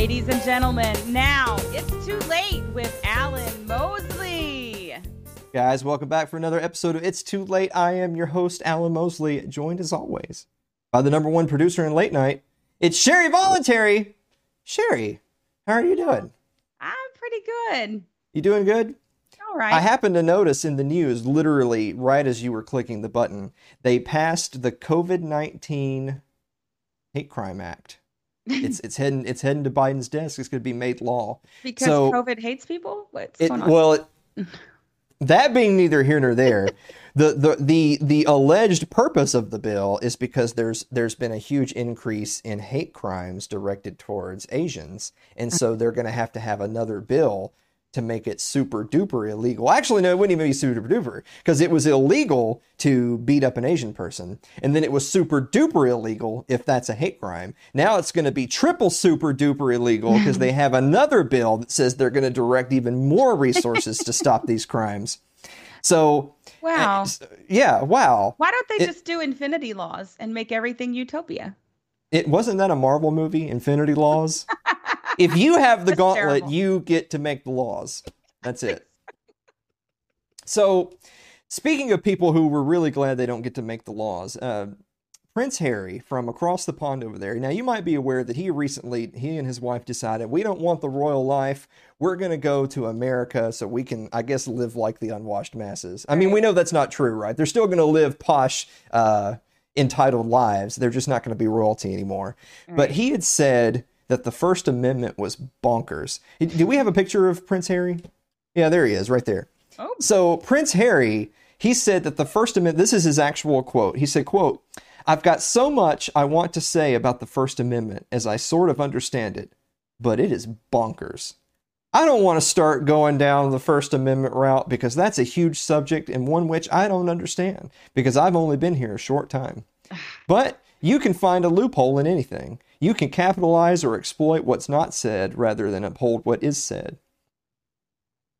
Ladies and gentlemen, now it's too late with Alan Mosley. Guys, welcome back for another episode of It's Too Late. I am your host, Alan Mosley, joined as always by the number one producer in late night. It's Sherry Voluntary. Sherry, how are you doing? I'm pretty good. You doing good? All right. I happened to notice in the news, literally right as you were clicking the button, they passed the COVID 19 Hate Crime Act. It's it's heading it's heading to Biden's desk. It's going to be made law. because so- COVID hates people? What's It, going on? well, it, that being neither here nor there, the, the the the alleged purpose of the bill is because there's there's been a huge increase in hate crimes directed towards Asians, and so they're going to have to have another bill to make it super duper illegal. Actually, no, it wouldn't even be super duper because it was illegal to beat up an Asian person, and then it was super duper illegal if that's a hate crime. Now it's going to be triple super duper illegal because they have another bill that says they're going to direct even more resources to stop these crimes. So, eh, wow. yeah, wow. Why don't they it- just do infinity laws and make everything utopia? It wasn't that a Marvel movie, Infinity Laws? If you have the gauntlet, terrible. you get to make the laws. That's it. So, speaking of people who were really glad they don't get to make the laws, uh, Prince Harry from across the pond over there. Now, you might be aware that he recently, he and his wife decided we don't want the royal life. We're going to go to America so we can, I guess, live like the unwashed masses. I mean, we know that's not true, right? They're still going to live posh, uh, entitled lives. They're just not going to be royalty anymore. But he had said that the First Amendment was bonkers. Do we have a picture of Prince Harry? Yeah, there he is, right there. Oh. So Prince Harry, he said that the First Amendment. This is his actual quote. He said, "quote I've got so much I want to say about the First Amendment as I sort of understand it, but it is bonkers." I don't want to start going down the First Amendment route because that's a huge subject and one which I don't understand because I've only been here a short time. But you can find a loophole in anything. You can capitalize or exploit what's not said rather than uphold what is said.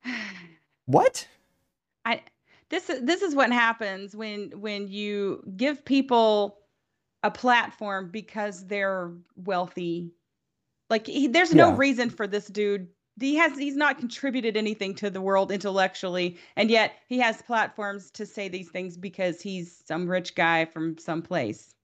What? I this is this is what happens when when you give people a platform because they're wealthy. Like he, there's no Yeah. reason for this dude. He has he's not contributed anything to the world intellectually, and yet he has platforms to say these things because he's some rich guy from some place.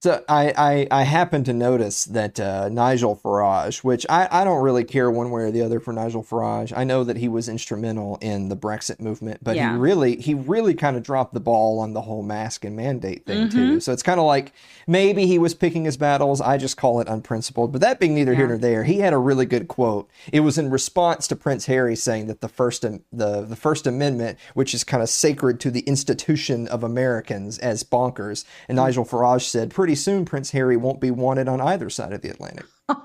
So I, I, I happen to notice that uh, Nigel Farage, which I, I don't really care one way or the other for Nigel Farage. I know that he was instrumental in the Brexit movement, but Yeah. he really he really kind of dropped the ball on the whole mask and mandate thing Mm-hmm. too. So it's kind of like maybe he was picking his battles. I just call it unprincipled. But that being neither here nor there, he had a really good quote. It was in response to Prince Harry saying that the first the the First Amendment, which is kind of sacred to the institution of Americans, as bonkers. And Nigel Farage said, "Pretty soon, Prince Harry won't be wanted on either side of the Atlantic."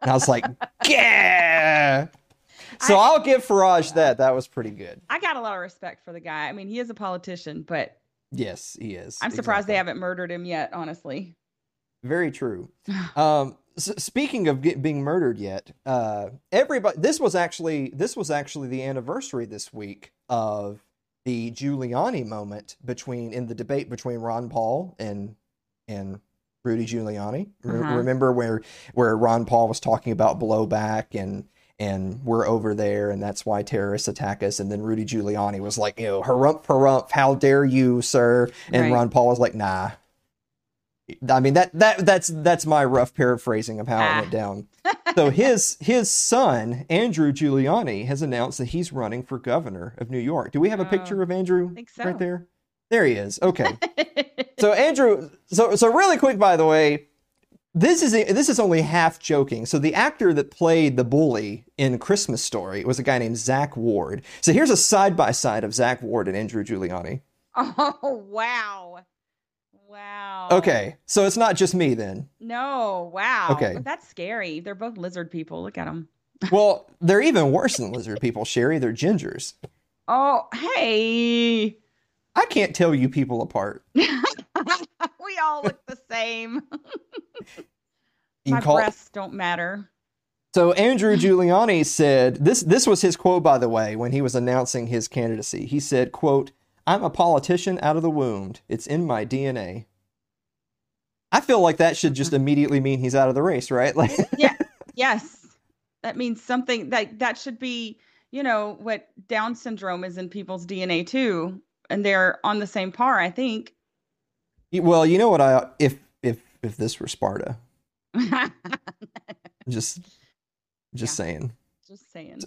And I was like, "Yeah." So I- I'll give Farage that. That was pretty good. I got a lot of respect for the guy. I mean, he is a politician, but Yes, he is. I'm surprised they haven't murdered him yet. Honestly, Very true. Um, s- speaking of get, being murdered yet, uh, everybody. This was actually this was actually the anniversary this week of the Giuliani moment between in the debate between Ron Paul and and Rudy Giuliani. Re- Uh-huh. Remember where where Ron Paul was talking about blowback and and we're over there and that's why terrorists attack us and then Rudy Giuliani was like, you know, harump harump, how dare you, sir? And Right. Ron Paul was like, nah. I mean that that that's that's my rough paraphrasing of how Ah. it went down. So his his son Andrew Giuliani has announced that he's running for governor of New York. Do we have a picture Oh, of Andrew so. right there? There he is. Okay. so Andrew, so so really quick by the way, this is this is only half joking. So the actor that played the bully in Christmas Story was a guy named Zack Ward. So here's a side by side of Zack Ward and Andrew Giuliani. oh wow, wow. Okay, so it's not just me then. No, wow. Okay. That's scary. They're both lizard people. Look at them. Well, they're even worse than lizard people, Sherry. They're gingers. Oh, hey. I can't tell you people apart. we all look the same. My call breasts don't matter. so Andrew Giuliani said this this was his quote by the way when he was announcing his candidacy. He said, quote, I'm a politician out of the womb. It's in my DNA. I feel like that should just mm-hmm. immediately mean he's out of the race, right? Like Yeah. Yes. That means something that that should be, you know, what Down syndrome is in people's DNA too. And they're on the same par, I think. Well, you know what I if if if this were Sparta. just just Yeah. saying. Just saying.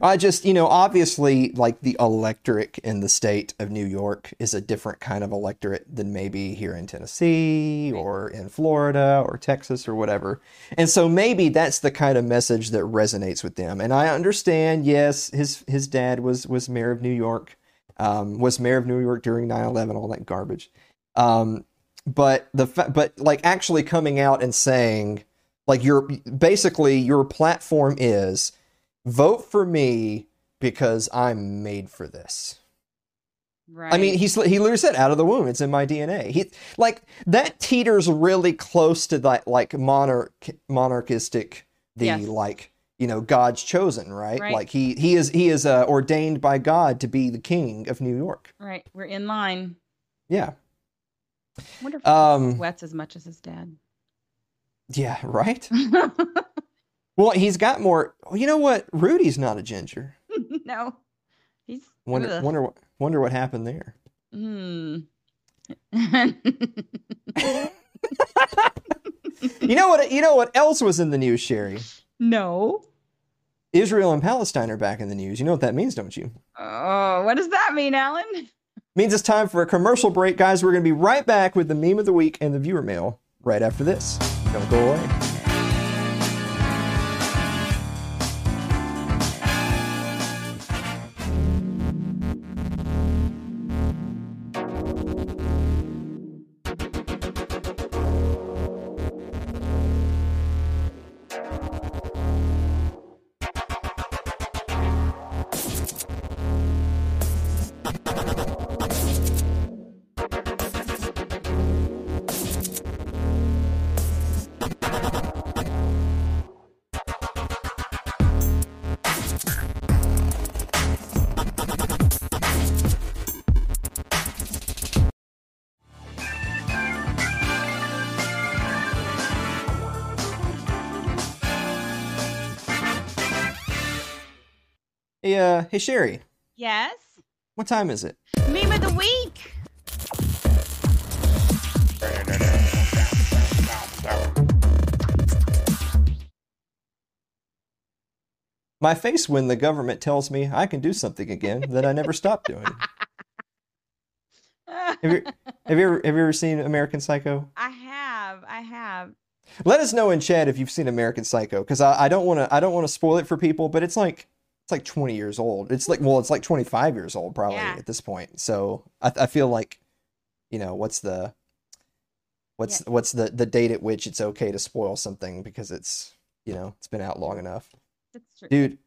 I just, you know, obviously, like the electorate in the state of New York is a different kind of electorate than maybe here in Tennessee or in Florida or Texas or whatever. And so maybe that's the kind of message that resonates with them. And I understand, yes, his his dad was was mayor of New York, um, was mayor of New York during 9/11, all that garbage. Um, but the fa- but like actually coming out and saying like your basically your platform is vote for me because I'm made for this. Right. I mean, he's he literally said out of the womb, it's in my DNA. He like that teeters really close to that like monarch monarchistic the Yes. like you know God's chosen, right? Right. Like he he is he is uh, ordained by God to be the king of New York. right. We're in line. Yeah. I wonder if Um, sweats as much as his dad. Yeah, right? Well, he's got more You know what? Rudy's not a ginger. no. He's Wonder ugh. wonder what wonder what happened there. Hmm. You know what? You know what else was in the news, Sherry? no. Israel and Palestine are back in the news. You know what that means, don't you? Oh, what does that mean, Alan? means it's time for a commercial break, guys. We're going to be right back with the meme of the week and the viewer mail right after this. Don't go away. Uh, hey, Sherry. Yes. What time is it? Meme of the week. My face when the government tells me I can do something again that I never stopped doing. Have you, have you ever have you ever seen American Psycho? I have. I have. Let us know in chat if you've seen American Psycho, because I, I don't want to I don't want to spoil it for people, but it's like like 20 years old. It's like well, it's like 25 years old probably Yeah. at this point. So I, I feel like, you know, what's the what's what's the the date at which it's okay to spoil something because it's you know it's been out long enough. That's true. Dude,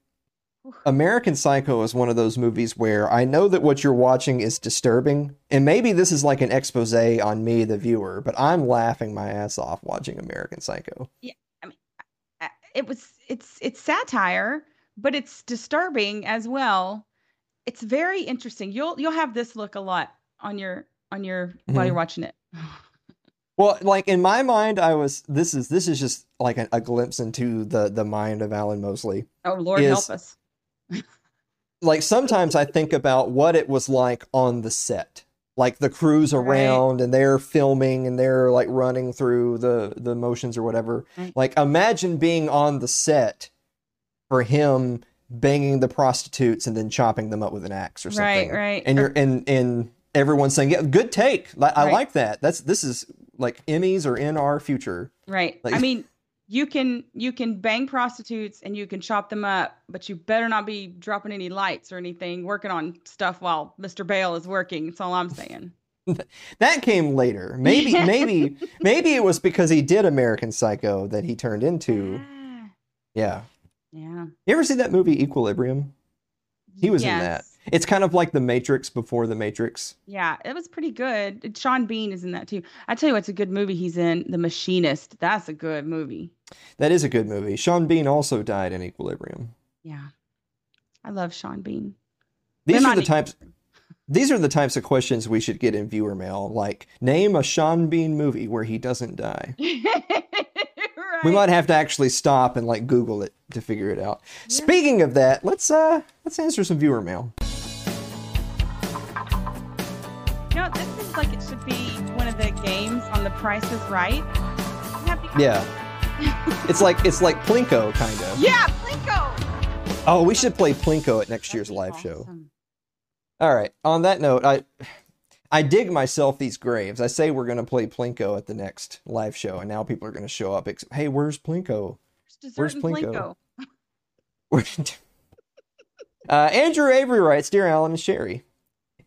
American Psycho is one of those movies where I know that what you're watching is disturbing, and maybe this is like an expose on me, the viewer, but I'm laughing my ass off watching American Psycho. Uh, It was. It's. It's satire, but it's disturbing as well. It's very interesting. You'll. You'll have this look a lot on your. On your while Mhm. you're watching it. Well, like in my mind, I was this is this is just like a, a glimpse into the the mind of Alan Mosley. Oh Lord, Is- help us. Like sometimes I think about what it was like on the set. Like the crews Right. around and they're filming and they're like running through the the motions or whatever. Right. Like imagine being on the set for him banging the prostitutes and then chopping them up with an axe or something. Right. Right. And you're and and everyone's saying, "Yeah, good take. I Right. like that. That's this is like Emmys are in our future." Right. Like- I mean, you can you can bang prostitutes and you can chop them up, but you better not be dropping any lights or anything, working on stuff while Mr. Bale is working. That's all I'm saying. That came later. Maybe maybe maybe it was because he did American Psycho that he turned into. Ah, Yeah. Yeah. You ever see that movie Equilibrium? He was in that. It's kind of like The Matrix before The Matrix. Yeah, it was pretty good. Sean Bean is in that too. I tell you what's a good movie he's in, The Machinist. That's a good movie. That is a good movie. Sean Bean also died in Equilibrium. Yeah. I love Sean Bean. These They're are the types these are the types of questions we should get in viewer mail. Like, name a Sean Bean movie where he doesn't die. right. We might have to actually stop and like Google it to figure it out. Speaking of that, let's uh let's answer some viewer mail. You know, this seems like it should be one of the games on The Price is Right. Happy- Yeah. it's like it's like Plinko kind of. Yeah, Plinko. Oh, we should play Plinko at next year's live show. All right. On that note, I I dig myself these graves. I say we're going to play Plinko at the next live show, and now people are going to show up. ex- Hey, where's Plinko? Where's Plinko? Plinko. uh, Andrew Avery writes, "Dear Alan and Sherry,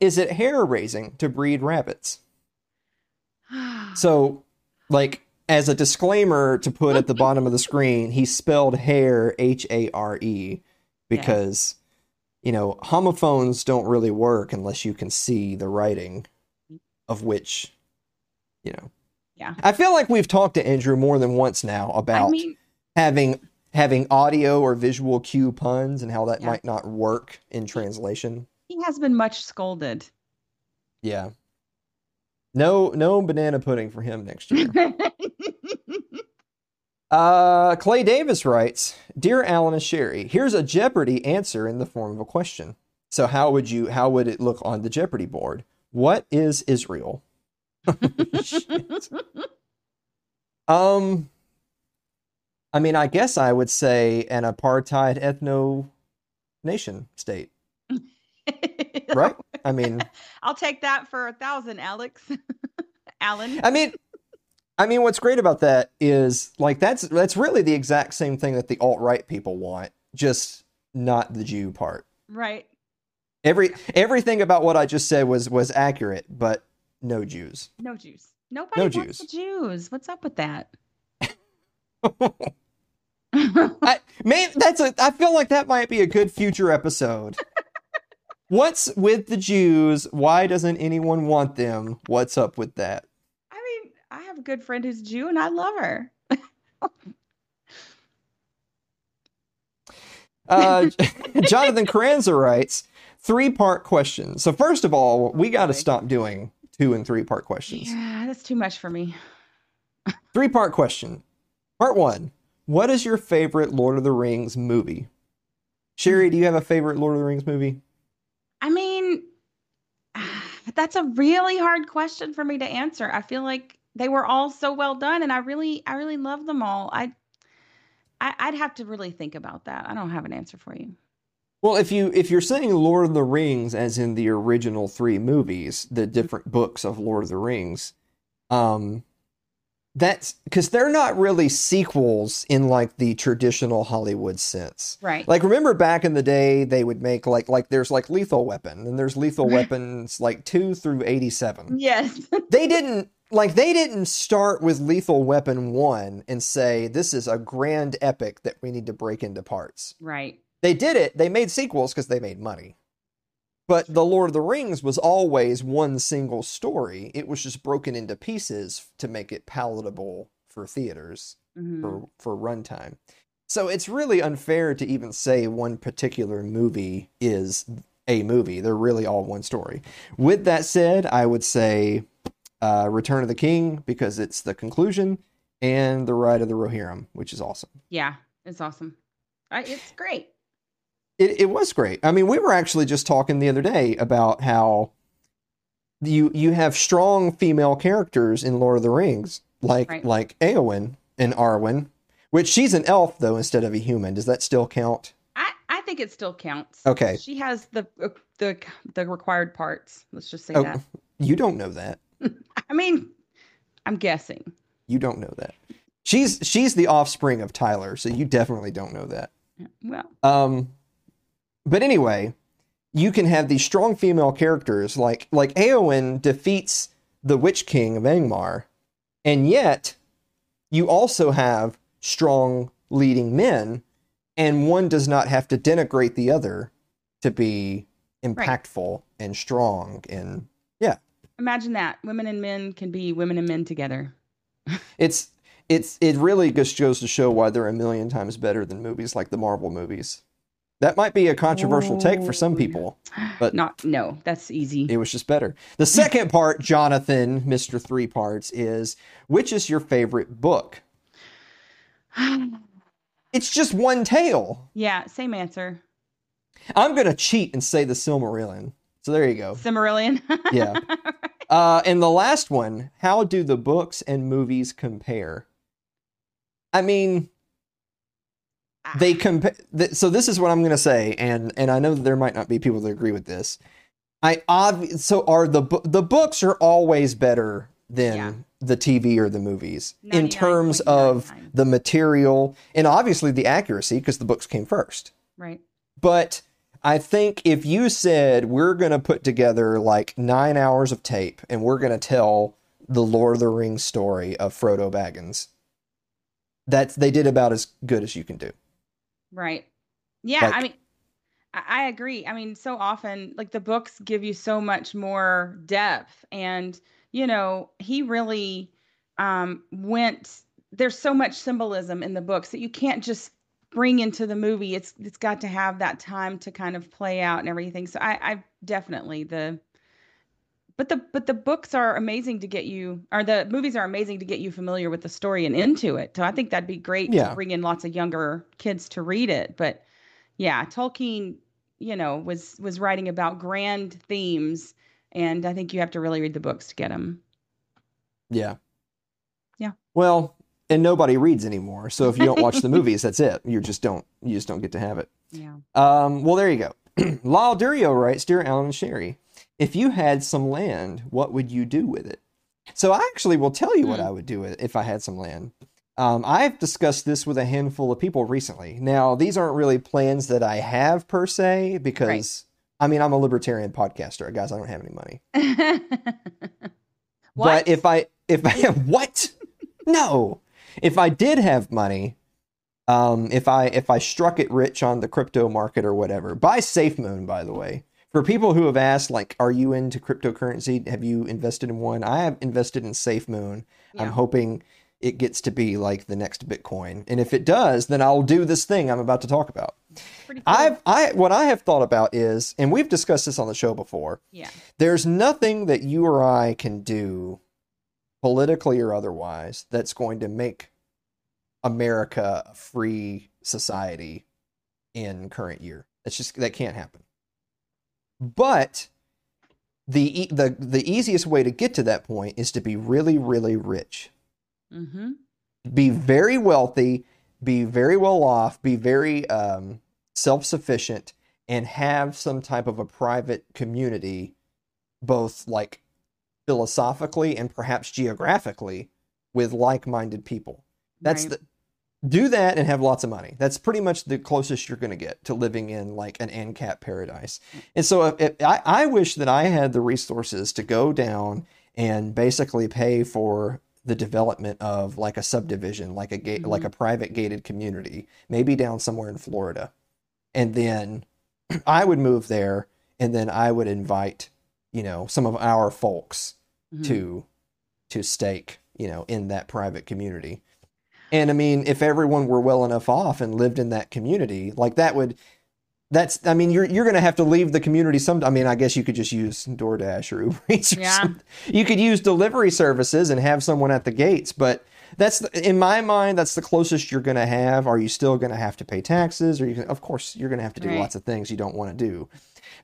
is it hair raising to breed rabbits?" So, like as a disclaimer to put at the bottom of the screen, he spelled hair H A R E because you know homophones don't really work unless you can see the writing of which you know. Yeah. I feel like we've talked to Andrew more than once now about I mean, having having audio or visual cue puns and how that Yeah. might not work in translation. he has been much scolded. Yeah. No no banana pudding for him next year. Uh, Clay Davis writes, "Dear Alan and Sherry, here's a Jeopardy answer in the form of a question. So how would you how would it look on the Jeopardy board? What is Israel?" Um I mean, I guess I would say an apartheid ethno nation state, right? I mean, I'll take that for a thousand, Alex. Alan. I mean, I mean, what's great about that is like that's that's really the exact same thing that the alt right people want, just not the Jew part. Right. Every everything about what I just said was was accurate, but no Jews. No Jews. Nobody No wants Jews. the Jews. What's up with that? I man, that's a. I feel like that might be a good future episode. What's with the Jews? Why doesn't anyone want them? What's up with that? I mean, I have a good friend who's Jew and I love her. Uh, Jonathan Carranza writes three part question. So first of all, we got to stop doing two and three part questions. Yeah, that's too much for me. Three part question. Part one: What is your favorite Lord of the Rings movie? Sherry, do you have a favorite Lord of the Rings movie? I mean, that's a really hard question for me to answer. I feel like they were all so well done, and I really, I really love them all. I, I I'd have to really think about that. I don't have an answer for you. Well, if you if you're saying Lord of the Rings as in the original three movies, the different books of Lord of the Rings, um that's because they're not really sequels in like the traditional Hollywood sense. Right. Like remember back in the day they would make like like there's like Lethal Weapon and there's Lethal Weapons like 2 through 87. yes. They didn't like they didn't start with Lethal Weapon 1 and say this is a grand epic that we need to break into parts right. They did it. They made sequels because they made money. But The Lord of the Rings was always one single story. It was just broken into pieces to make it palatable for theaters Mhm. for for runtime. So it's really unfair to even say one particular movie is a movie. They're really all one story. With that said, I would say uh, Return of the King because it's the conclusion, and The Ride of the Rohirrim, which is awesome. Yeah, it's awesome. It's great. It, it was great. I mean, we were actually just talking the other day about how you you have strong female characters in Lord of the Rings, like Right. like Eowyn and Arwen, which she's an elf though instead of a human. Does that still count? I, I think it still counts. Okay. She has the uh, the the required parts. Let's just say Oh, that. you don't know that. I mean, I'm guessing. You don't know that. She's she's the offspring of Tyler, so you definitely don't know that. Well, Um, but anyway, you can have these strong female characters like like Eowyn defeats the Witch King of Angmar, and yet you also have strong leading men, and one does not have to denigrate the other to be impactful and strong and yeah imagine that women and men can be women and men together. it's it's it really just goes to show why they're a million times better than movies like the Marvel movies. That might be a controversial take for some Oh, people. But- not no, that's easy. It was just better. The second part, Jonathan, Mr. Three Parts, is which is your favorite book? It's just one tale. yeah, same answer. I'm gonna cheat and say the Silmarillion. So there you go. Cimmerillion. Yeah. Uh, and the last one, how do the books and movies compare? I mean, they compare. Th- so this is what I'm going to say, and and I know that there might not be people that agree with this. I obvi- so are the bu- the books are always better than Yeah. the TV or the movies in terms of the material and obviously the accuracy because the books came first. right. But I think if you said we're going to put together like nine hours of tape and we're going to tell the Lord of the Rings story of Frodo Baggins, that's they did about as good as you can do. Right. Yeah, Like- I mean I, agree. I mean, so often like the books give you so much more depth and you know, he really um went there's so much symbolism in the books that you can't just bring into the movie. It's it's got to have that time to kind of play out and everything. So I I definitely the but the but the books are amazing to get you or the movies are amazing to get you familiar with the story and into it. So I think that'd be great Yeah. to bring in lots of younger kids to read it. But yeah, Tolkien, you know, was was writing about grand themes and I think you have to really read the books to get them. Yeah. Yeah. Well, and nobody reads anymore. So if you don't watch the movies, that's it. You just don't you just don't get to have it. Yeah. Um, well, there you go. Lyle Durio writes, Dear Alan and Sherry, if you had some land, what would you do with it? So I actually will tell you what Hmm. I would do with it if I had some land. Um, I've discussed this with a handful of people recently. Now, these aren't really plans that I have per se, because I mean, I'm a libertarian podcaster, guys. I don't have any money. But if I if I have what? no. If I did have money, um, if I if I struck it rich on the crypto market or whatever, buy SafeMoon, by the way. For people who have asked, like, are you into cryptocurrency? Have you invested in one? I have invested in SafeMoon. I'm hoping it gets to be like the next Bitcoin. And if it does, then I'll do this thing I'm about to talk about. Cool. I've I what I have thought about is, and we've discussed this on the show before, yeah. there's nothing that you or I can do, politically or otherwise, that's going to make America a free society in current year. That's just that can't happen. But the e- the the easiest way to get to that point is to be really really rich. Mm-hmm. Be very wealthy, be very well off, be very um, self sufficient, and have some type of a private community, both like philosophically and perhaps geographically, with like minded people. That's Right. the do that and have lots of money. That's pretty much the closest you're going to get to living in like an ANCAP paradise. And so if, if I, I wish that I had the resources to go down and basically pay for the development of like a subdivision, like a gate, like a private gated community, maybe down somewhere in Florida. And then I would move there and then I would invite, you know, some of our folks Mhm. to to stake, you know, in that private community. And I mean, if everyone were well enough off and lived in that community, like that would that's I mean, you're you're gonna have to leave the community some I mean, I guess you could just use DoorDash or Uber Eats or Yeah. something. You could use delivery services and have someone at the gates, but that's the, in my mind that's the closest you're going to have are you still going to have to pay taxes or you can, of course you're going to have to do Right. lots of things you don't want to do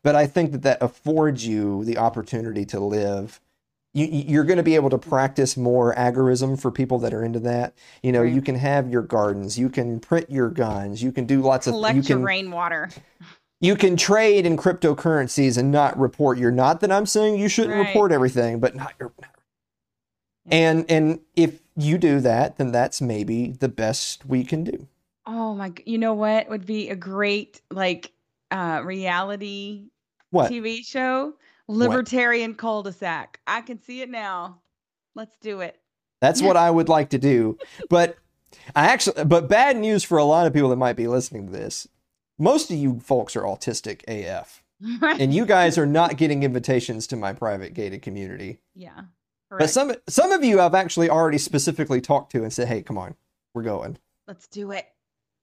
but i think that that affords you the opportunity to live you, you're going to be able to practice more agorism for people that are into that you know Right. you can have your gardens you can print your guns you can do lots of Collect you your can rainwater. you can trade in cryptocurrencies and not report You're not that i'm saying you shouldn't Right. report everything but not your and and if you do that then that's maybe the best we can do Oh my! You know what would be a great like uh reality what TV show? Libertarian cul-de-sac. I can see it now. Let's do it. That's what I would like to do. But I actually, but bad news for a lot of people that might be listening to this. Most of you folks are autistic AF, and you guys are not getting invitations to my private gated community. yeah. But some some of you I've actually already specifically talked to and said, "Hey, come on, we're going." Let's do it.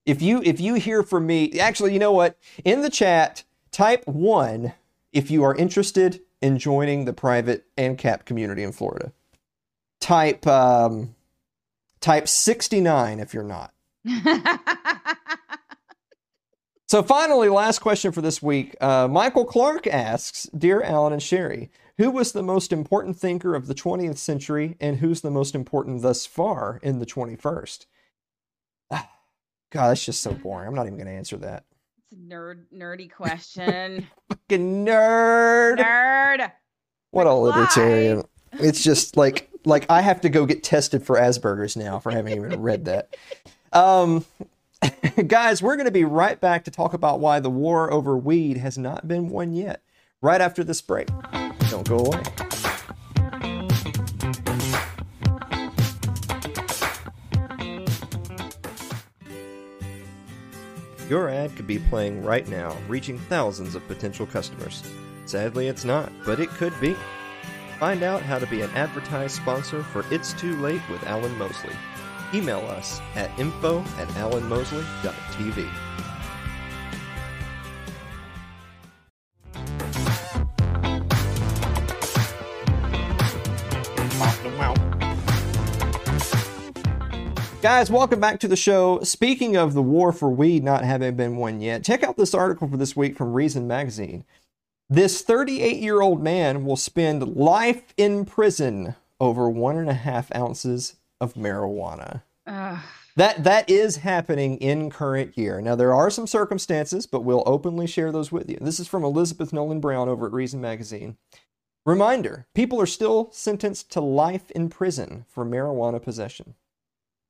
If you if you hear from me, actually, you know what? In the chat, type one if you are interested in joining the private ANCAP community in Florida. Type um, type sixty nine if you're not. So finally, last question for this week. Uh, Michael Clark asks, "Dear Alan and Sherry, who was the most important thinker of the 20th century, and who's the most important thus far in the 21st?" God, that's just so boring. I'm not even going to answer that. Nerd nerdy question. Fucking nerd. Nerd. What a libertarian. It's just like like I have to go get tested for Asperger's now for having even read that. Um guys, we're going to be right back to talk about why the war over weed has not been won yet. Right after this break. Don't go away. Your ad could be playing right now, reaching thousands of potential customers. Sadly, it's not, but it could be. Find out how to be an advertised sponsor for It's Too Late with Alan Mosley. Email us at info at alanmosley.tv. Guys, welcome back to the show. Speaking of the war for weed not having been won yet, check out this article for this week from Reason Magazine. This 38 year old man will spend life in prison over one and a half ounces of marijuana. That that is happening in current year. Now there are some circumstances, but we'll openly share those with you. This is from Elizabeth Nolan Brown over at Reason Magazine. Reminder: people are still sentenced to life in prison for marijuana possession.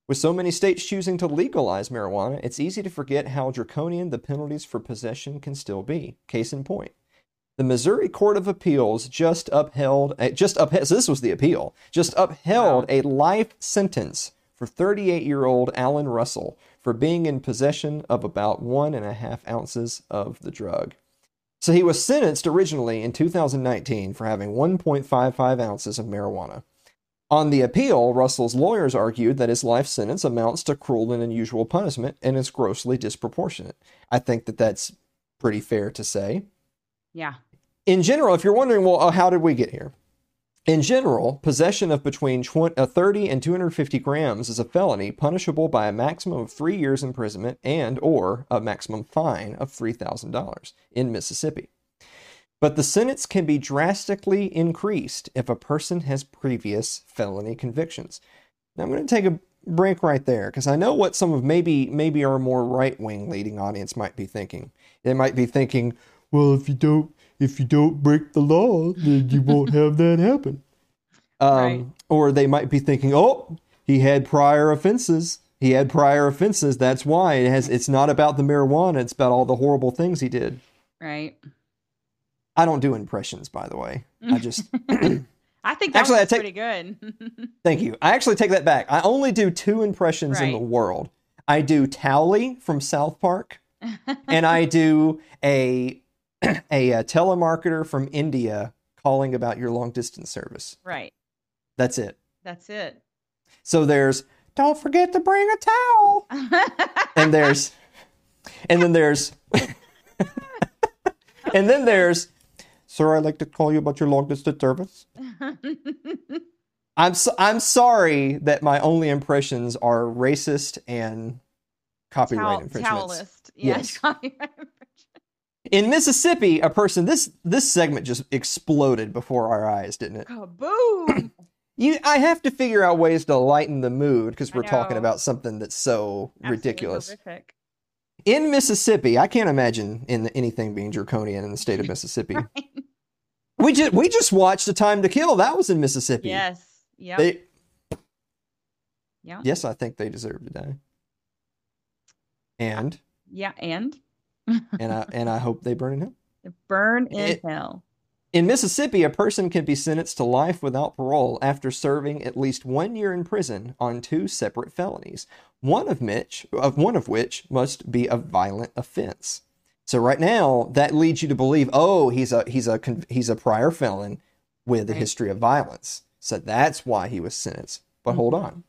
With so many states choosing to legalize marijuana, it's easy to forget how draconian the penalties for possession can still be. Case in point. The Missouri Court of Appeals just upheld, uh, just upheld, so this was the appeal, just upheld a life sentence for 38 year old Allen Russell for being in possession of about one and a half ounces of the drug. So he was sentenced originally in 2019 for having 1.55 ounces of marijuana. On the appeal, Russell's lawyers argued that his life sentence amounts to cruel and unusual punishment and is grossly disproportionate. I think that that's pretty fair to say. Yeah. In general, if you're wondering, well, uh, how did we get here? In general, possession of between 20, uh, 30 and 250 grams is a felony punishable by a maximum of three years imprisonment and or a maximum fine of $3,000 in Mississippi. But the sentence can be drastically increased if a person has previous felony convictions. Now I'm going to take a break right there because I know what some of maybe maybe our more right-wing leading audience might be thinking. They might be thinking, well, if you don't if you don't break the law, then you won't have that happen. Um, Right. Or they might be thinking, oh, he had prior offenses. He had prior offenses. That's why it has. It's not about the marijuana. It's about all the horrible things he did. Right. I don't do impressions, by the way. I just I think Actually, I take- pretty good. thank you. I actually take that back. I only do two impressions in the world. I do Towelie from South Park, and I do a a, uh telemarketer from India calling about your long distance service. right. That's it. That's it. So there's don't forget to bring a towel, and there's and then there's and then there's sir, I'd like to call you about your long distance service. I'm so, I'm sorry that my only impressions are racist and copyright Towel, infringements. towelist. Yeah. Yes. In Mississippi, a person this this segment just exploded before our eyes, didn't it? Kaboom. You, I have to figure out ways to lighten the mood because we're talking about something that's so Absolutely ridiculous. horrific. In Mississippi, I can't imagine in anything being draconian in the state of Mississippi. we just we just watched The Time to Kill. That was in Mississippi. Yes. Yep. They, yeah. yes, I think they deserve to die. And Yeah. And and I and I hope they burn in hell. burn in It- hell. In Mississippi, a person can be sentenced to life without parole after serving at least one year in prison on two separate felonies, one of which, of one of which must be a violent offense. So right now, that leads you to believe, oh, he's a he's a he's a prior felon with a Right. history of violence. So that's why he was sentenced. But hold Mhm. on.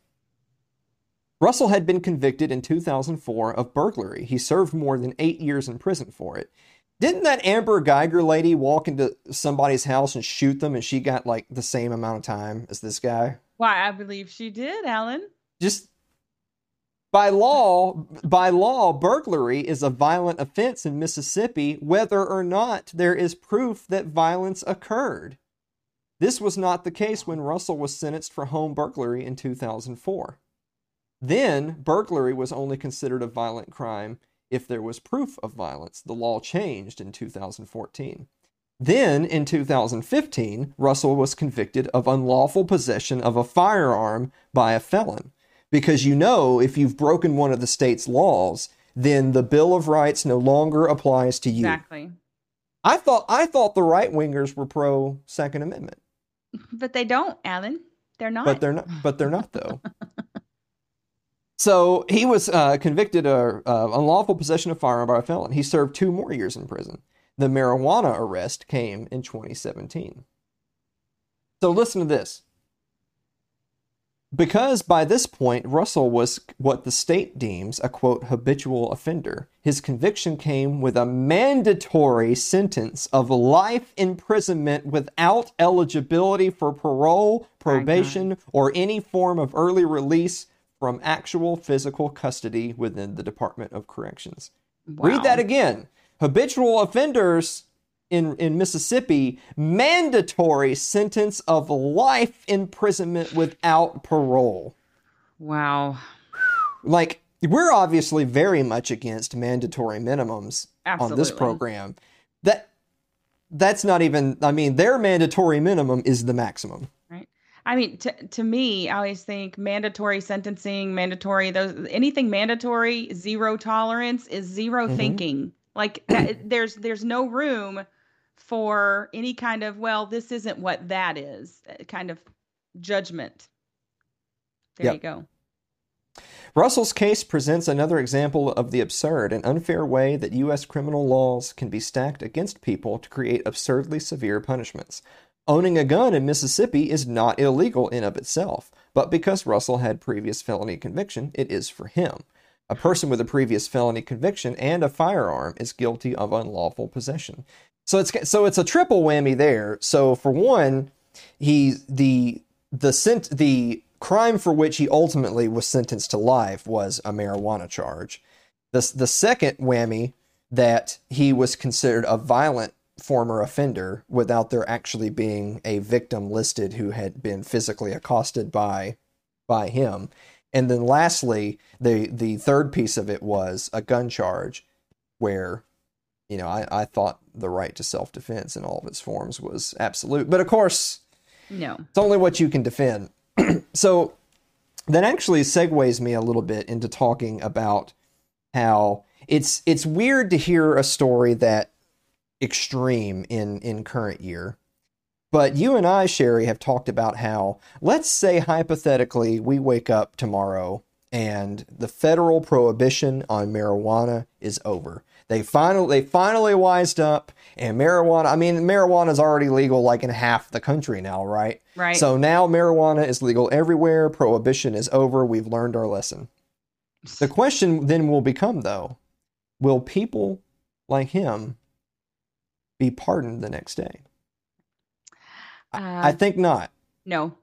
Russell had been convicted in 2004 of burglary. He served more than eight years in prison for it. Didn't that Amber Guyger lady walk into somebody's house and shoot them and she got like the same amount of time as this guy? Why, I believe she did, Alan. Just by law, by law, burglary is a violent offense in Mississippi, whether or not there is proof that violence occurred. This was not the case when Russell was sentenced for home burglary in 2004. Then, burglary was only considered a violent crime if there was proof of violence. The law changed in 2014. Then, in 2015, Russell was convicted of unlawful possession of a firearm by a felon because you know if you've broken one of the state's laws, then the Bill of Rights no longer applies to you. Exactly. I thought I thought the right wingers were pro Second Amendment, But they don't, Alan. They're not. but they're not. But they're not though. so he was uh, convicted of uh, unlawful possession of firearm by a felon. He served two more years in prison. The marijuana arrest came in 2017. So listen to this. Because by this point, Russell was what the state deems a quote habitual offender, his conviction came with a mandatory sentence of life imprisonment without eligibility for parole, probation, or any form of early release from actual physical custody within the Department of Corrections. Read that again. Habitual offenders in, in Mississippi, mandatory sentence of life imprisonment without parole. Wow. Like, we're obviously very much against mandatory minimums on this program. That that's not even I mean, their mandatory minimum is the maximum. Right. I mean, to to me, I always think mandatory sentencing, mandatory those anything mandatory, zero tolerance is 0 Mhm. thinking. Like that, there's there's no room for any kind of well, this isn't what that is uh, kind of judgment. There Yep. you go. Russell's case presents another example of the absurd and unfair way that U.S. criminal laws can be stacked against people to create absurdly severe punishments. Owning a gun in Mississippi is not illegal in of itself, but because Russell had previous felony conviction, it is for him. A person with a previous felony conviction and a firearm is guilty of unlawful possession. So it's so it's a triple whammy there. So for one, he the the sent the crime for which he ultimately was sentenced to life was a marijuana charge. The the second whammy that he was considered a violent former offender without there actually being a victim listed who had been physically accosted by by him. And then lastly, the the third piece of it was a gun charge where you know, I, I thought the right to self defense in all of its forms was absolute. But of course, No. it's only what you can defend. so that actually segues me a little bit into talking about how it's it's weird to hear a story that extreme in in current year. But you and I, Sherry, have talked about how let's say hypothetically we wake up tomorrow and the federal prohibition on marijuana is over. They finally they finally wised up and marijuana I mean marijuana is already legal like in half the country now, right? Right. So now marijuana is legal everywhere, prohibition is over, we've learned our lesson. The question then will become though, will people like him be pardoned the next day? I Uh, think not. no.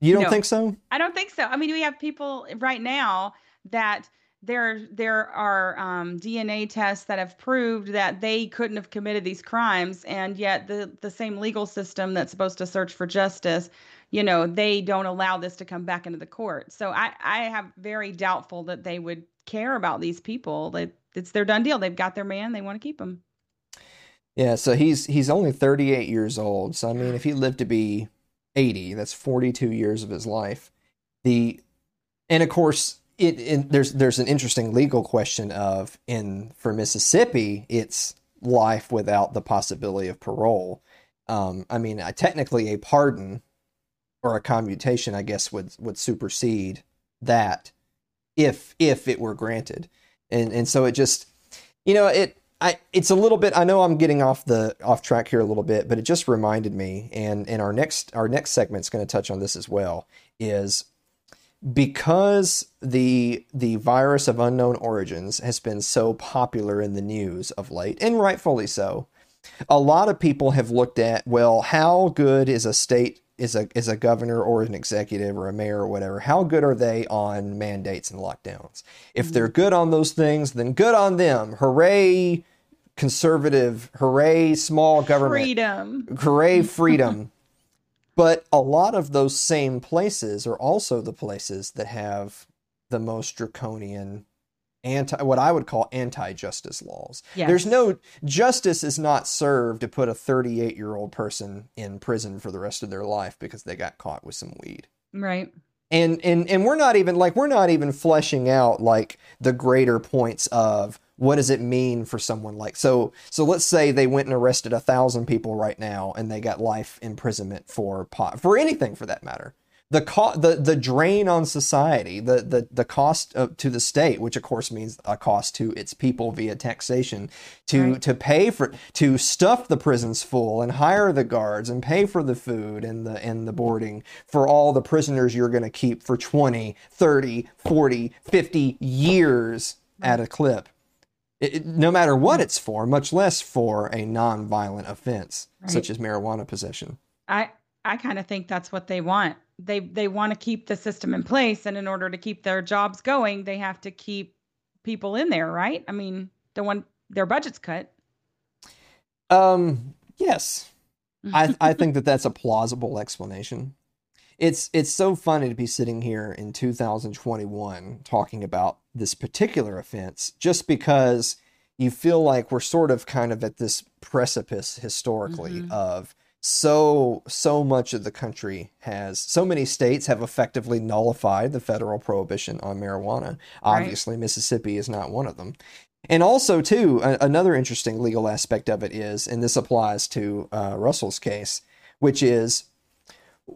You don't no. think so? I don't think so. I mean, we have people right now that there there are um, DNA tests that have proved that they couldn't have committed these crimes, and yet the the same legal system that's supposed to search for justice, you know, they don't allow this to come back into the court. So I I have very doubtful that they would care about these people. That it's their done deal. They've got their man. They want to keep him. Yeah, so he's he's only 38 years old. So I mean, if he lived to be 80, that's 42 years of his life. The and of course, it, it there's there's an interesting legal question of in for Mississippi, it's life without the possibility of parole. Um, I mean, technically, a pardon or a commutation, I guess, would would supersede that if if it were granted, and and so it just you know it I it's a little bit I know I'm getting off the off track here a little bit, but it just reminded me and and our next our next segment's going to touch on this as well is because the the virus of unknown origins has been so popular in the news of late and rightfully so. A lot of people have looked at well how good is a state is a is a governor or an executive or a mayor or whatever, how good are they on mandates and lockdowns? If mm-hmm. they're good on those things, then good on them. Hooray, conservative! Hooray, small government! Freedom! Hooray, freedom! But a lot of those same places are also the places that have the most draconian anti what I would call anti-justice laws. Yes. There's no justice is not served to put a 38-year-old person in prison for the rest of their life because they got caught with some weed. Right. And and and we're not even like we're not even fleshing out like the greater points of what does it mean for someone like so so let's say they went and arrested a thousand people right now and they got life imprisonment for pot for anything for that matter the co- the the drain on society, the the the cost of, to the state, which of course means a cost to its people via taxation, to right. to pay for to stuff the prisons full and hire the guards and pay for the food and the and the boarding for all the prisoners you're going to keep for 20, 30, 40, 50 years at a clip. It, no matter what it's for, much less for a non-violent offense right. such as marijuana possession. I I kind of think that's what they want. They they want to keep the system in place and in order to keep their jobs going they have to keep people in there right? I mean the one their budget's cut. Um yes. I i think that that's a plausible explanation it's it's so funny to be sitting here in 2021 talking about this particular offense just because you feel like we're sort of kind of at this precipice historically mm-hmm. of so so much of the country has so many states have effectively nullified the federal prohibition on marijuana obviously right. mississippi is not one of them and also too a- another interesting legal aspect of it is and this applies to uh, russell's case which is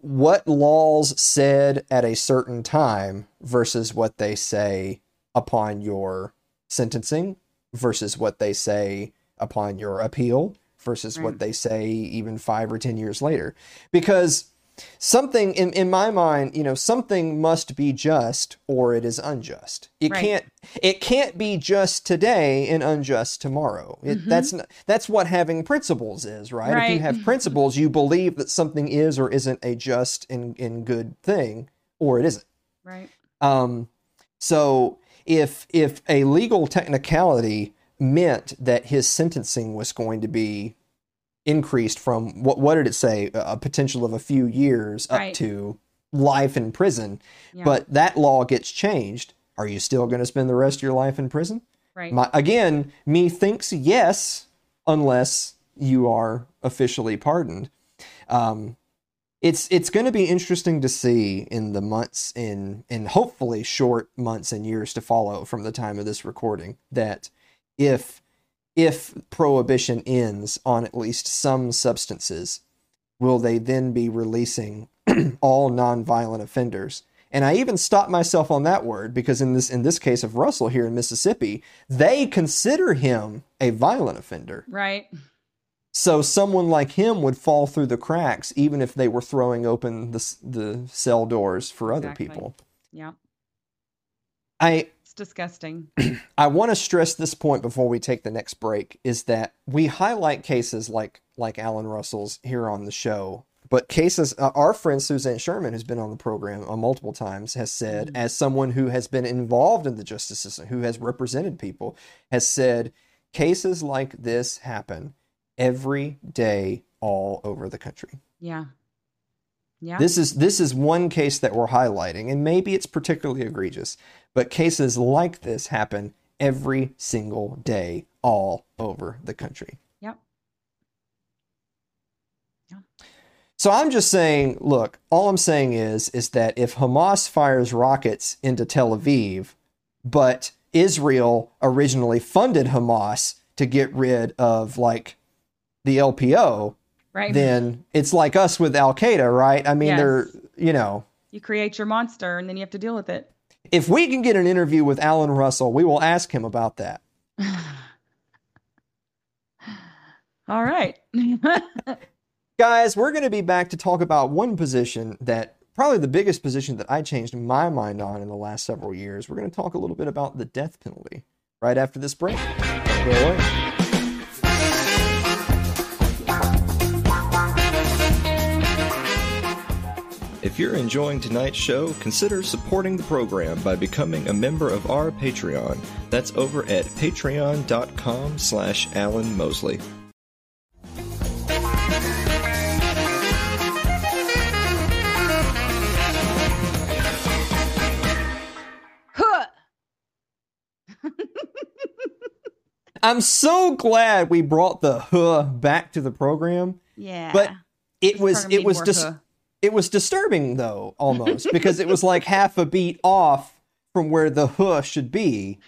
what laws said at a certain time versus what they say upon your sentencing versus what they say upon your appeal versus what they say even five or ten years later. Because something in, in my mind, you know, something must be just or it is unjust. It right. can't it can't be just today and unjust tomorrow. It, mm-hmm. That's not, that's what having principles is, right? right? If you have principles, you believe that something is or isn't a just and, and good thing, or it isn't. Right. Um. So if if a legal technicality meant that his sentencing was going to be increased from what what did it say a potential of a few years up right. to life in prison? Yeah. but that law gets changed. Are you still going to spend the rest of your life in prison? Right. My, again me thinks yes unless you are officially pardoned. Um, it's it's going to be interesting to see in the months in in hopefully short months and years to follow from the time of this recording that if if prohibition ends on at least some substances, will they then be releasing all nonviolent offenders? And I even stopped myself on that word because in this in this case of Russell here in Mississippi, they consider him a violent offender. Right. So someone like him would fall through the cracks even if they were throwing open the the cell doors for exactly. other people. Yeah. I it's disgusting. I want to stress this point before we take the next break is that we highlight cases like like Allen Russell's here on the show, but cases uh, our friend Suzanne Sherman who's been on the program uh, multiple times has said mm-hmm. as someone who has been involved in the justice system, who has represented people, has said cases like this happen every day all over the country. Yeah. Yeah. This is this is one case that we're highlighting, and maybe it's particularly egregious, but cases like this happen every single day all over the country. Yep. Yeah. So I'm just saying, look, all I'm saying is is that if Hamas fires rockets into Tel Aviv, but Israel originally funded Hamas to get rid of like the LPO, right. then it's like us with Al Qaeda, right? I mean, yes. they're, you know. You create your monster and then you have to deal with it. If we can get an interview with Allen Russell, we will ask him about that. All right. Guys, we're going to be back to talk about one position that probably the biggest position that I changed my mind on in the last several years. We're going to talk a little bit about the death penalty right after this break. Go away. If you're enjoying tonight's show, consider supporting the program by becoming a member of our Patreon. That's over at patreon.com slash Alan Mosley. Huh. I'm so glad we brought the huh back to the program. Yeah. But it was it was just huh. It was disturbing though almost because it was like half a beat off from where the huh should be.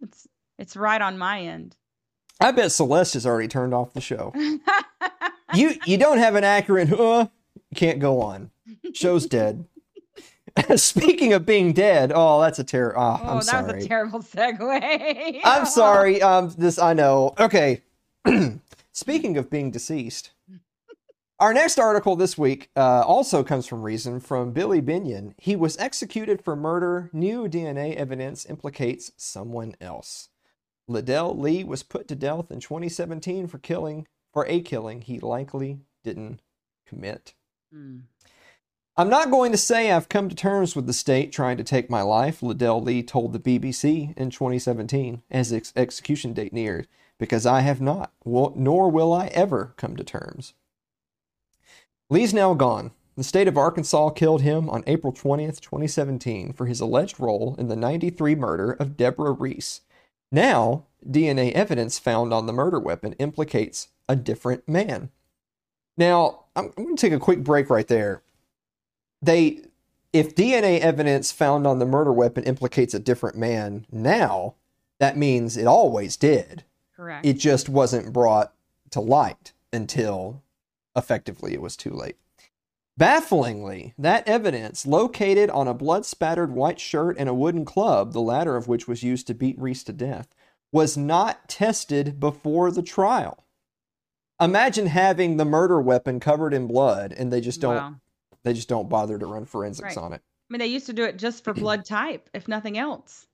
It's it's right on my end. I bet Celeste has already turned off the show. You you don't have an accurate huh, you can't go on. Show's dead. Speaking of being dead, oh, that's a terror. Oh, oh, I'm that sorry. was a terrible segue. I'm sorry. Um, this I know. Okay. Speaking of being deceased, our next article this week uh, also comes from Reason from Billy Binion. He was executed for murder. New DNA evidence implicates someone else. Ledell Lee was put to death in 2017 for killing for a killing he likely didn't commit. Hmm. I'm not going to say I've come to terms with the state trying to take my life, Ledell Lee told the BBC in 2017 as its execution date neared, because I have not, nor will I ever come to terms. Lee's now gone. The state of Arkansas killed him on April 20th, 2017, for his alleged role in the 93 murder of Deborah Reese. Now, DNA evidence found on the murder weapon implicates a different man. Now, I'm, I'm going to take a quick break right there they if DNA evidence found on the murder weapon implicates a different man now, that means it always did. Correct. It just wasn't brought to light until effectively it was too late. Bafflingly, that evidence, located on a blood spattered white shirt and a wooden club, the latter of which was used to beat Reese to death, was not tested before the trial. Imagine having the murder weapon covered in blood and they just don't Wow. they just don't bother to run forensics Right. on it. I mean, they used to do it just for blood type, if nothing else.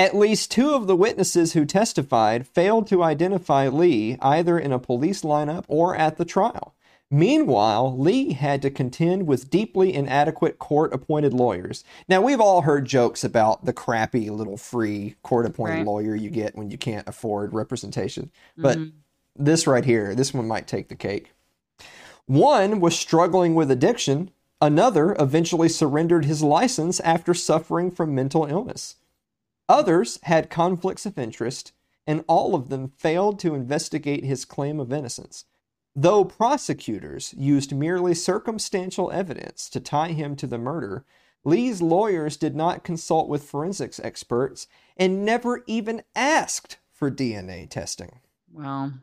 At least two of the witnesses who testified failed to identify Lee either in a police lineup or at the trial. Meanwhile, Lee had to contend with deeply inadequate court appointed lawyers. Now, we've all heard jokes about the crappy little free court appointed Right. lawyer you get when you can't afford representation. But Mhm. this right here, this one might take the cake. One was struggling with addiction, another eventually surrendered his license after suffering from mental illness. Others had conflicts of interest, and all of them failed to investigate his claim of innocence. Though prosecutors used merely circumstantial evidence to tie him to the murder, Lee's lawyers did not consult with forensics experts and never even asked for DNA testing. Well,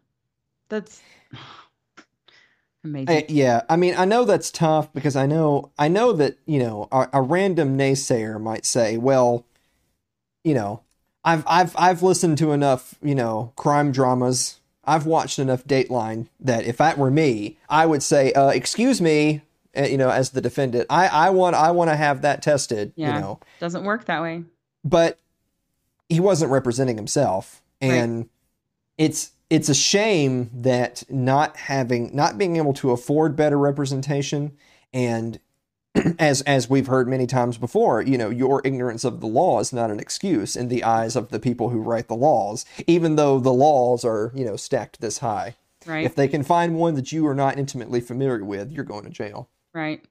that's amazing. Uh, yeah, I mean, I know that's tough because I know I know that you know a, a random naysayer might say, well, you know, I've I've I've listened to enough you know crime dramas. I've watched enough Dateline that if that were me, I would say, uh, "Excuse me," uh, you know, as the defendant, I I want I want to have that tested. Yeah. You know, Doesn't work that way. but he wasn't representing himself and it's it's a shame that not having not being able to afford better representation and as as we've heard many times before you know your ignorance of the law is not an excuse in the eyes of the people who write the laws even though the laws are you know stacked this high Right. if they can find one that you are not intimately familiar with you're going to jail right.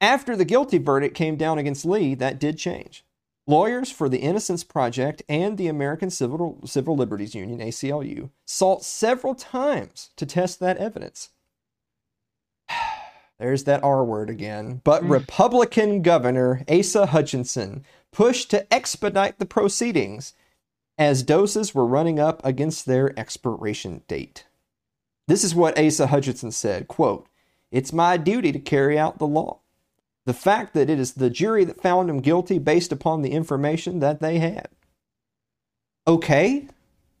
after the guilty verdict came down against Lee, that did change. Lawyers for the Innocence Project and the American Civil, Civil Liberties Union, ACLU, sought several times to test that evidence. There's that R word again. But Mm. Republican Governor Asa Hutchinson pushed to expedite the proceedings as doses were running up against their expiration date. This is what Asa Hutchinson said, quote, "It's my duty to carry out the law. The fact that it is the jury that found him guilty based upon the information that they had." Okay?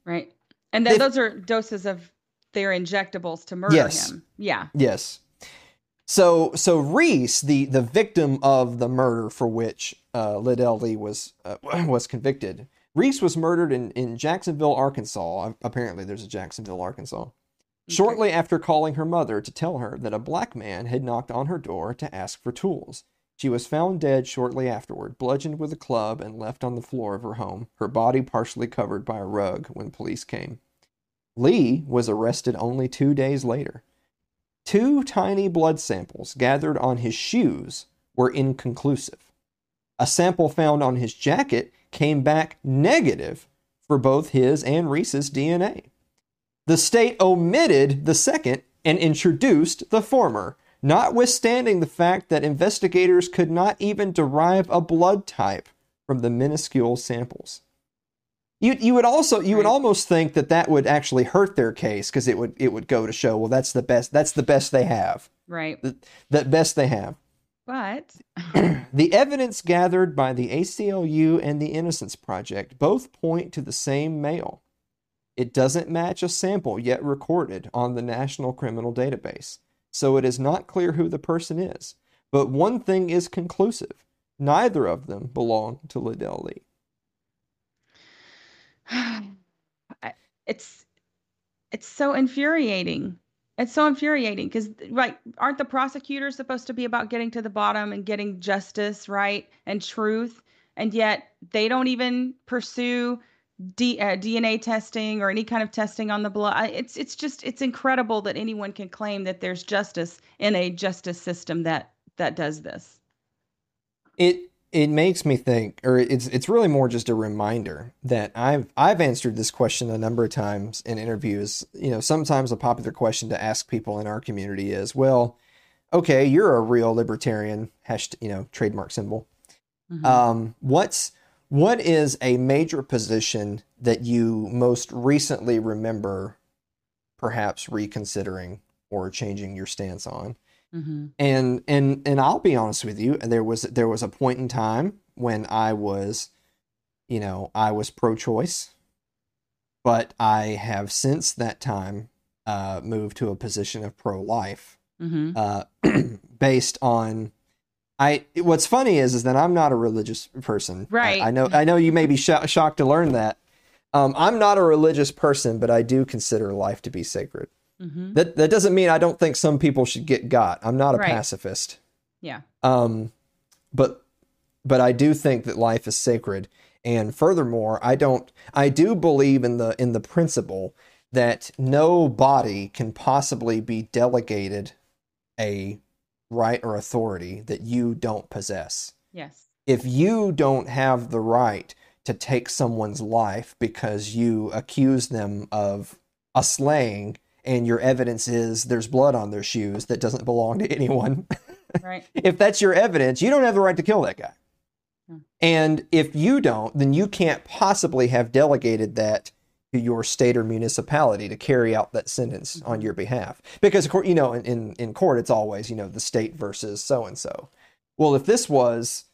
Right. And then those are doses of their injectables to murder Yes. him. Yeah. Yes. So so Reese, the the victim of the murder for which uh, Ledell Lee was uh, was convicted, Reese was murdered in in Jacksonville, Arkansas. Apparently, there's a Jacksonville, Arkansas. shortly after calling her mother to tell her that a black man had knocked on her door to ask for tools. She was found dead shortly afterward, bludgeoned with a club and left on the floor of her home, her body partially covered by a rug when police came. Lee was arrested only two days later. Two tiny blood samples gathered on his shoes were inconclusive. A sample found on his jacket came back negative for both his and Reese's DNA. The state omitted the second and introduced the former, notwithstanding the fact that investigators could not even derive a blood type from the minuscule samples. You, you would also you would almost think that that would actually hurt their case because it would it would go to show well that's the best that's the best they have Right. the, the best they have But the evidence gathered by the ACLU and the Innocence Project both point to the same male. It doesn't match a sample yet recorded on the National Criminal Database, so it is not clear who the person is. But one thing is conclusive neither of them belong to Ledell Lee. It's it's so infuriating. It's so infuriating because right, aren't the prosecutors supposed to be about getting to the bottom and getting justice, right, and truth, and yet they don't even pursue D, uh, DNA testing or any kind of testing on the blood. It's it's just it's incredible that anyone can claim that there's justice in a justice system that that does this. It it makes me think, or it's it's really more just a reminder that I've I've answered this question a number of times in interviews. You know, sometimes a popular question to ask people in our community is, "Well, okay, you're a real libertarian." Hash, you know, trademark symbol. Mhm. Um, what's what is a major position that you most recently remember, perhaps reconsidering or changing your stance on? Mhm. and and and I'll be honest with you, there was there was a point in time when I was, you know, I was pro-choice, but I have since that time uh, moved to a position of pro-life, Mhm. uh, based on. I what's funny is is that I'm not a religious person. Right. I, know I know you may be sho- shocked to learn that. Um, I'm not a religious person, but I do consider life to be sacred. Mhm. That that doesn't mean I don't think some people should get got. I'm not a Right. pacifist. Yeah. Um, but but I do think that life is sacred, and furthermore, I don't. I do believe in the in the principle that no body can possibly be delegated a right or authority that you don't possess. Yes. If you don't have the right to take someone's life because you accuse them of a slaying and your evidence is there's blood on their shoes that doesn't belong to anyone Right. if that's your evidence, you don't have the right to kill that guy. Hmm. And if you don't, then you can't possibly have delegated that to your state or municipality to carry out that sentence on your behalf. Because, of course, you know, in, in, in court, it's always, you know, the state versus so and so. Well, if this was,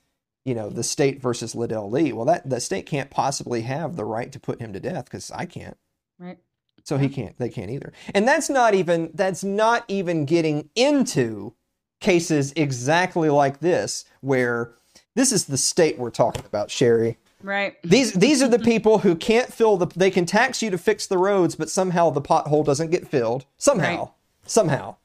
you know, the state versus Ledell Lee, well, that the state can't possibly have the right to put him to death because I can't. Right. So he can't. They can't either. And that's not even. That's not even getting into cases exactly like this, where this is the state we're talking about, Sherry. Right. These these are the people who can't fill the. They can tax you to fix the roads, but somehow the pothole doesn't get filled. Somehow, Right. somehow.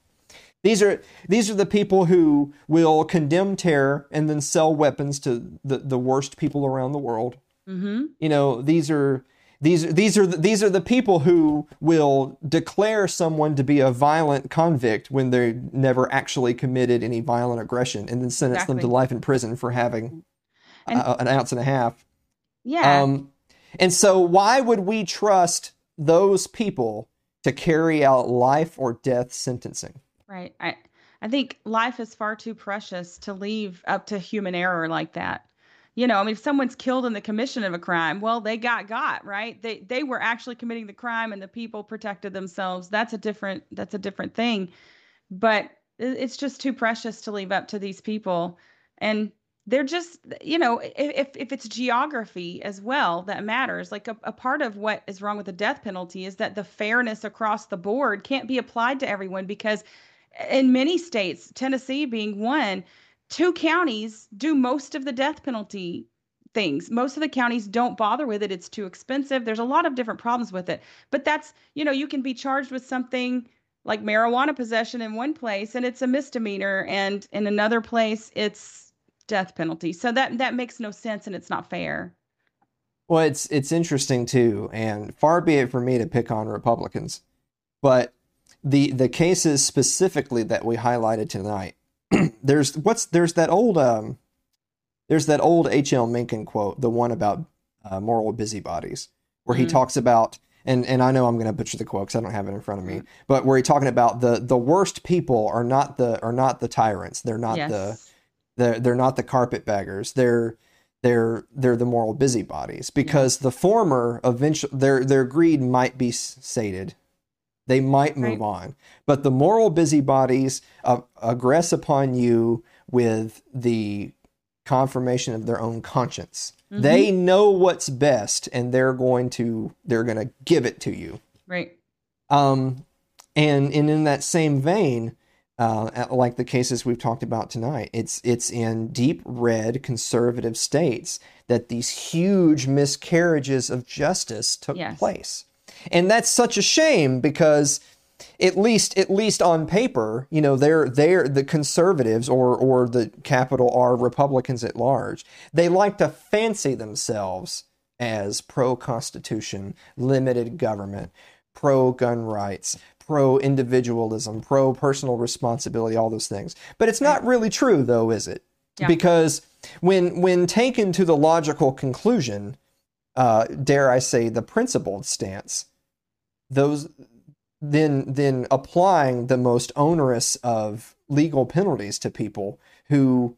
These are these are the people who will condemn terror and then sell weapons to the, the worst people around the world Mm-hmm. you know these are these these are the, these are the people who will declare someone to be a violent convict when they never actually committed any violent aggression and then sentence them to life in prison for having And- an ounce and a half Yeah. um and so why would we trust those people to carry out life or death sentencing Right. I I think life is far too precious to leave up to human error like that. You know, I mean, if someone's killed in the commission of a crime, well, they got got, right? They they were actually committing the crime and the people protected themselves. That's a different that's a different thing. But it's just too precious to leave up to these people. And they're just, you know, if if it's geography as well that matters, like a, a part of what is wrong with the death penalty is that the fairness across the board can't be applied to everyone because in many states, Tennessee being one, two counties do most of the death penalty things. Most of the counties don't bother with it. It's too expensive. There's a lot of different problems with it. But that's, you know, you can be charged with something like marijuana possession in one place and it's a misdemeanor and in another place it's death penalty. So that that makes no sense and it's not fair. Well, it's it's interesting too, and far be it for me to pick on Republicans, but the the cases specifically that we highlighted tonight, there's what's there's that old um, there's that old H. L. Mencken quote, the one about uh, moral busybodies, where he Mhm. talks about and and I know I'm going to butcher the quote because I don't have it in front of me, but where he's talking about the the worst people are not the are not the tyrants, they're not yes. the they're they're not the carpetbaggers. They're they're they're the moral busybodies because the former eventually their their greed might be sated. They might move on, but the moral busybodies uh, aggress upon you with the confirmation of their own conscience. Mhm. They know what's best, and they're going to they're going to give it to you. right. Um, and and in that same vein, uh, like the cases we've talked about tonight, it's it's in deep red conservative states that these huge miscarriages of justice took Yes. place, and that's such a shame because at least at least on paper, you know, they're they're the conservatives or or the capital R Republicans at large. They like to fancy themselves as pro constitution, limited government, pro gun rights, pro individualism, pro personal responsibility, all those things. But it's not really true though, is it? Yeah. Because when when taken to the logical conclusion, uh, dare I say the principled stance, those then then applying the most onerous of legal penalties to people who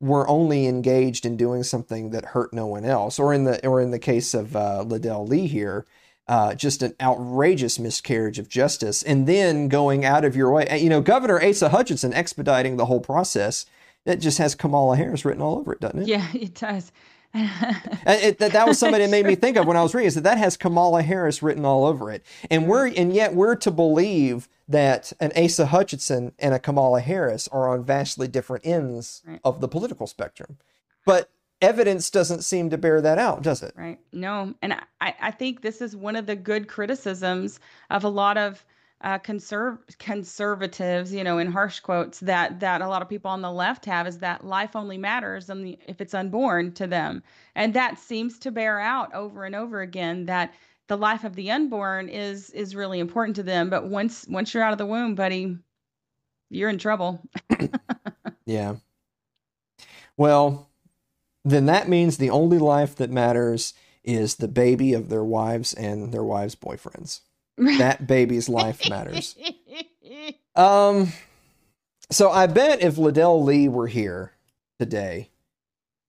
were only engaged in doing something that hurt no one else, or in the or in the case of uh, Ledell Lee here, uh, just an outrageous miscarriage of justice, and then going out of your way. You know, Governor Asa Hutchinson expediting the whole process. It just has Kamala Harris written all over it, doesn't it? Yeah, it does. It, that, that was somebody that made me think of when I was reading is that that has Kamala Harris written all over it, and we're and yet we're to believe that an Asa Hutchinson and a Kamala Harris are on vastly different ends Right. of the political spectrum, but evidence doesn't seem to bear that out, does it? Right. No. And I, I think this is one of the good criticisms of a lot of uh, conserv- conservatives, you know, in harsh quotes that that a lot of people on the left have is that life only matters and if it's unborn to them, and that seems to bear out over and over again that the life of the unborn is is really important to them. But once once you're out of the womb, buddy, you're in trouble. Yeah. Well, then that means the only life that matters is the baby of their wives and their wives' boyfriends. That baby's life matters. Um, so I bet if Ledell Lee were here today,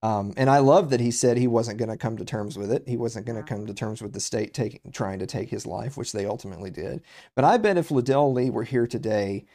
um, and I love that he said he wasn't going to come to terms with it. He wasn't going to come to terms with the state taking trying to take his life, which they ultimately did. But I bet if Ledell Lee were here today,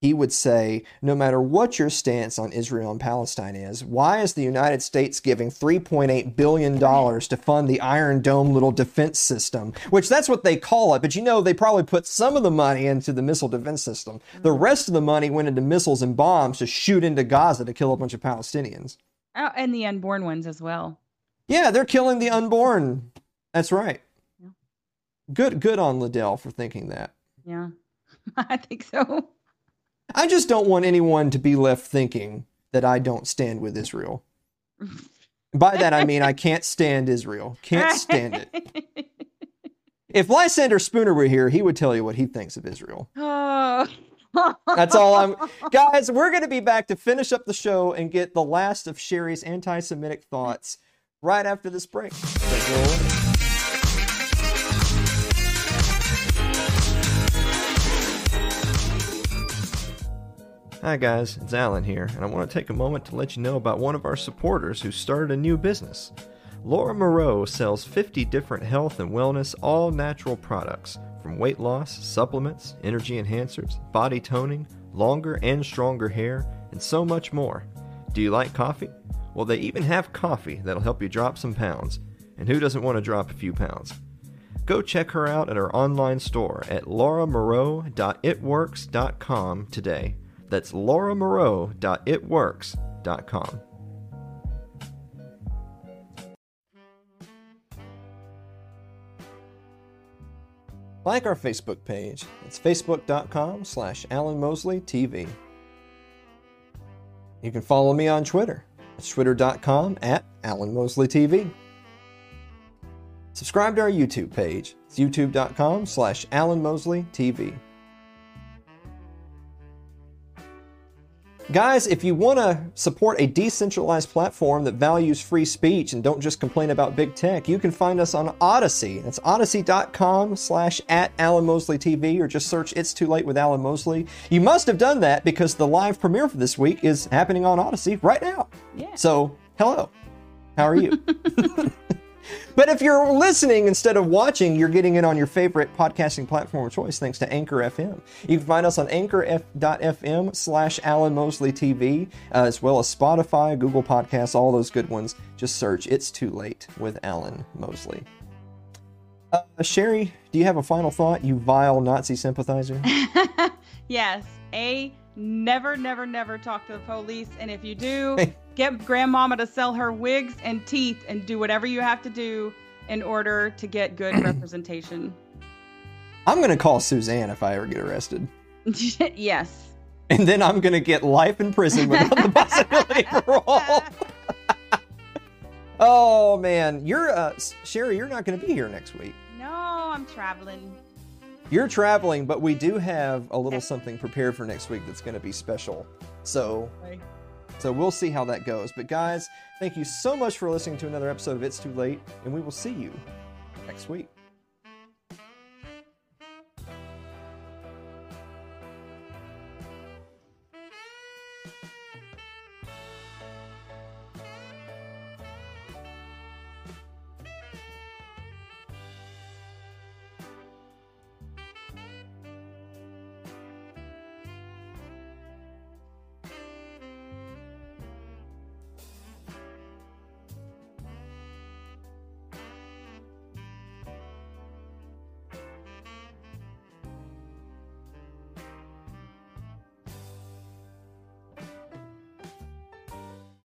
he would say, no matter what your stance on Israel and Palestine is, why is the United States giving $3.8 billion to fund the Iron Dome little defense system? Which that's what they call it, but you know, they probably put some of the money into the missile defense system. The mm-hmm. rest of the money went into missiles and bombs to shoot into Gaza to kill a bunch of Palestinians. oh, and the unborn ones as well. Yeah, they're killing the unborn. That's right. Yeah. Good, good on Ledell for thinking that. Yeah, I think so. I just don't want anyone to be left thinking that I don't stand with Israel. By that I mean I can't stand Israel. Can't stand it. If Lysander Spooner were here, he would tell you what he thinks of Israel. oh. That's all I'm. Guys, we're going to be back to finish up the show and get the last of Sherry's anti Semitic thoughts right after this break. Hi, guys, it's Alan here, and I want to take a moment to let you know about one of our supporters who started a new business. Laura Moreau sells 50 different health and wellness, all natural products from weight loss, supplements, energy enhancers, body toning, longer and stronger hair, and so much more. Do you like coffee? Well, they even have coffee that'll help you drop some pounds. And who doesn't want to drop a few pounds? Go check her out at her online store at lauramoreau.itworks.com today. That's lauramoreau.itworks.com. like our Facebook page. It's facebook.com slash TV. You can follow me on Twitter. It's twitter.com at TV. Subscribe to our YouTube page. It's youtube.com slash TV. Guys, if you want to support a decentralized platform that values free speech and don't just complain about big tech, you can find us on Odysee. That's odysee.com slash at Alan Mosley TV or just search It's Too Late with Alan Mosley. You must have done that because the live premiere for this week is happening on Odysee right now. Yeah. So, hello. How are you? But if you're listening instead of watching, you're getting it on your favorite podcasting platform of choice thanks to Anchor FM. You can find us on anchor.fm slash Alan Mosley TV, uh, as well as Spotify, Google Podcasts, all those good ones. Just search It's Too Late with Alan Mosley. Uh, Sherry, do you have a final thought, you vile Nazi sympathizer? yes. A, never, never, never talk to the police. And if you do, get grandmama to sell her wigs and teeth and do whatever you have to do in order to get good representation. I'm going to call Suzanne if I ever get arrested. yes. And then I'm going to get life in prison without the possibility of parole. oh, man. You're, uh, Sherry, you're not going to be here next week. No, I'm traveling. You're traveling, but we do have a little something prepared for next week that's going to be special. So, so we'll see how that goes. But guys, thank you so much for listening to another episode of It's Too Late, and we will see you next week.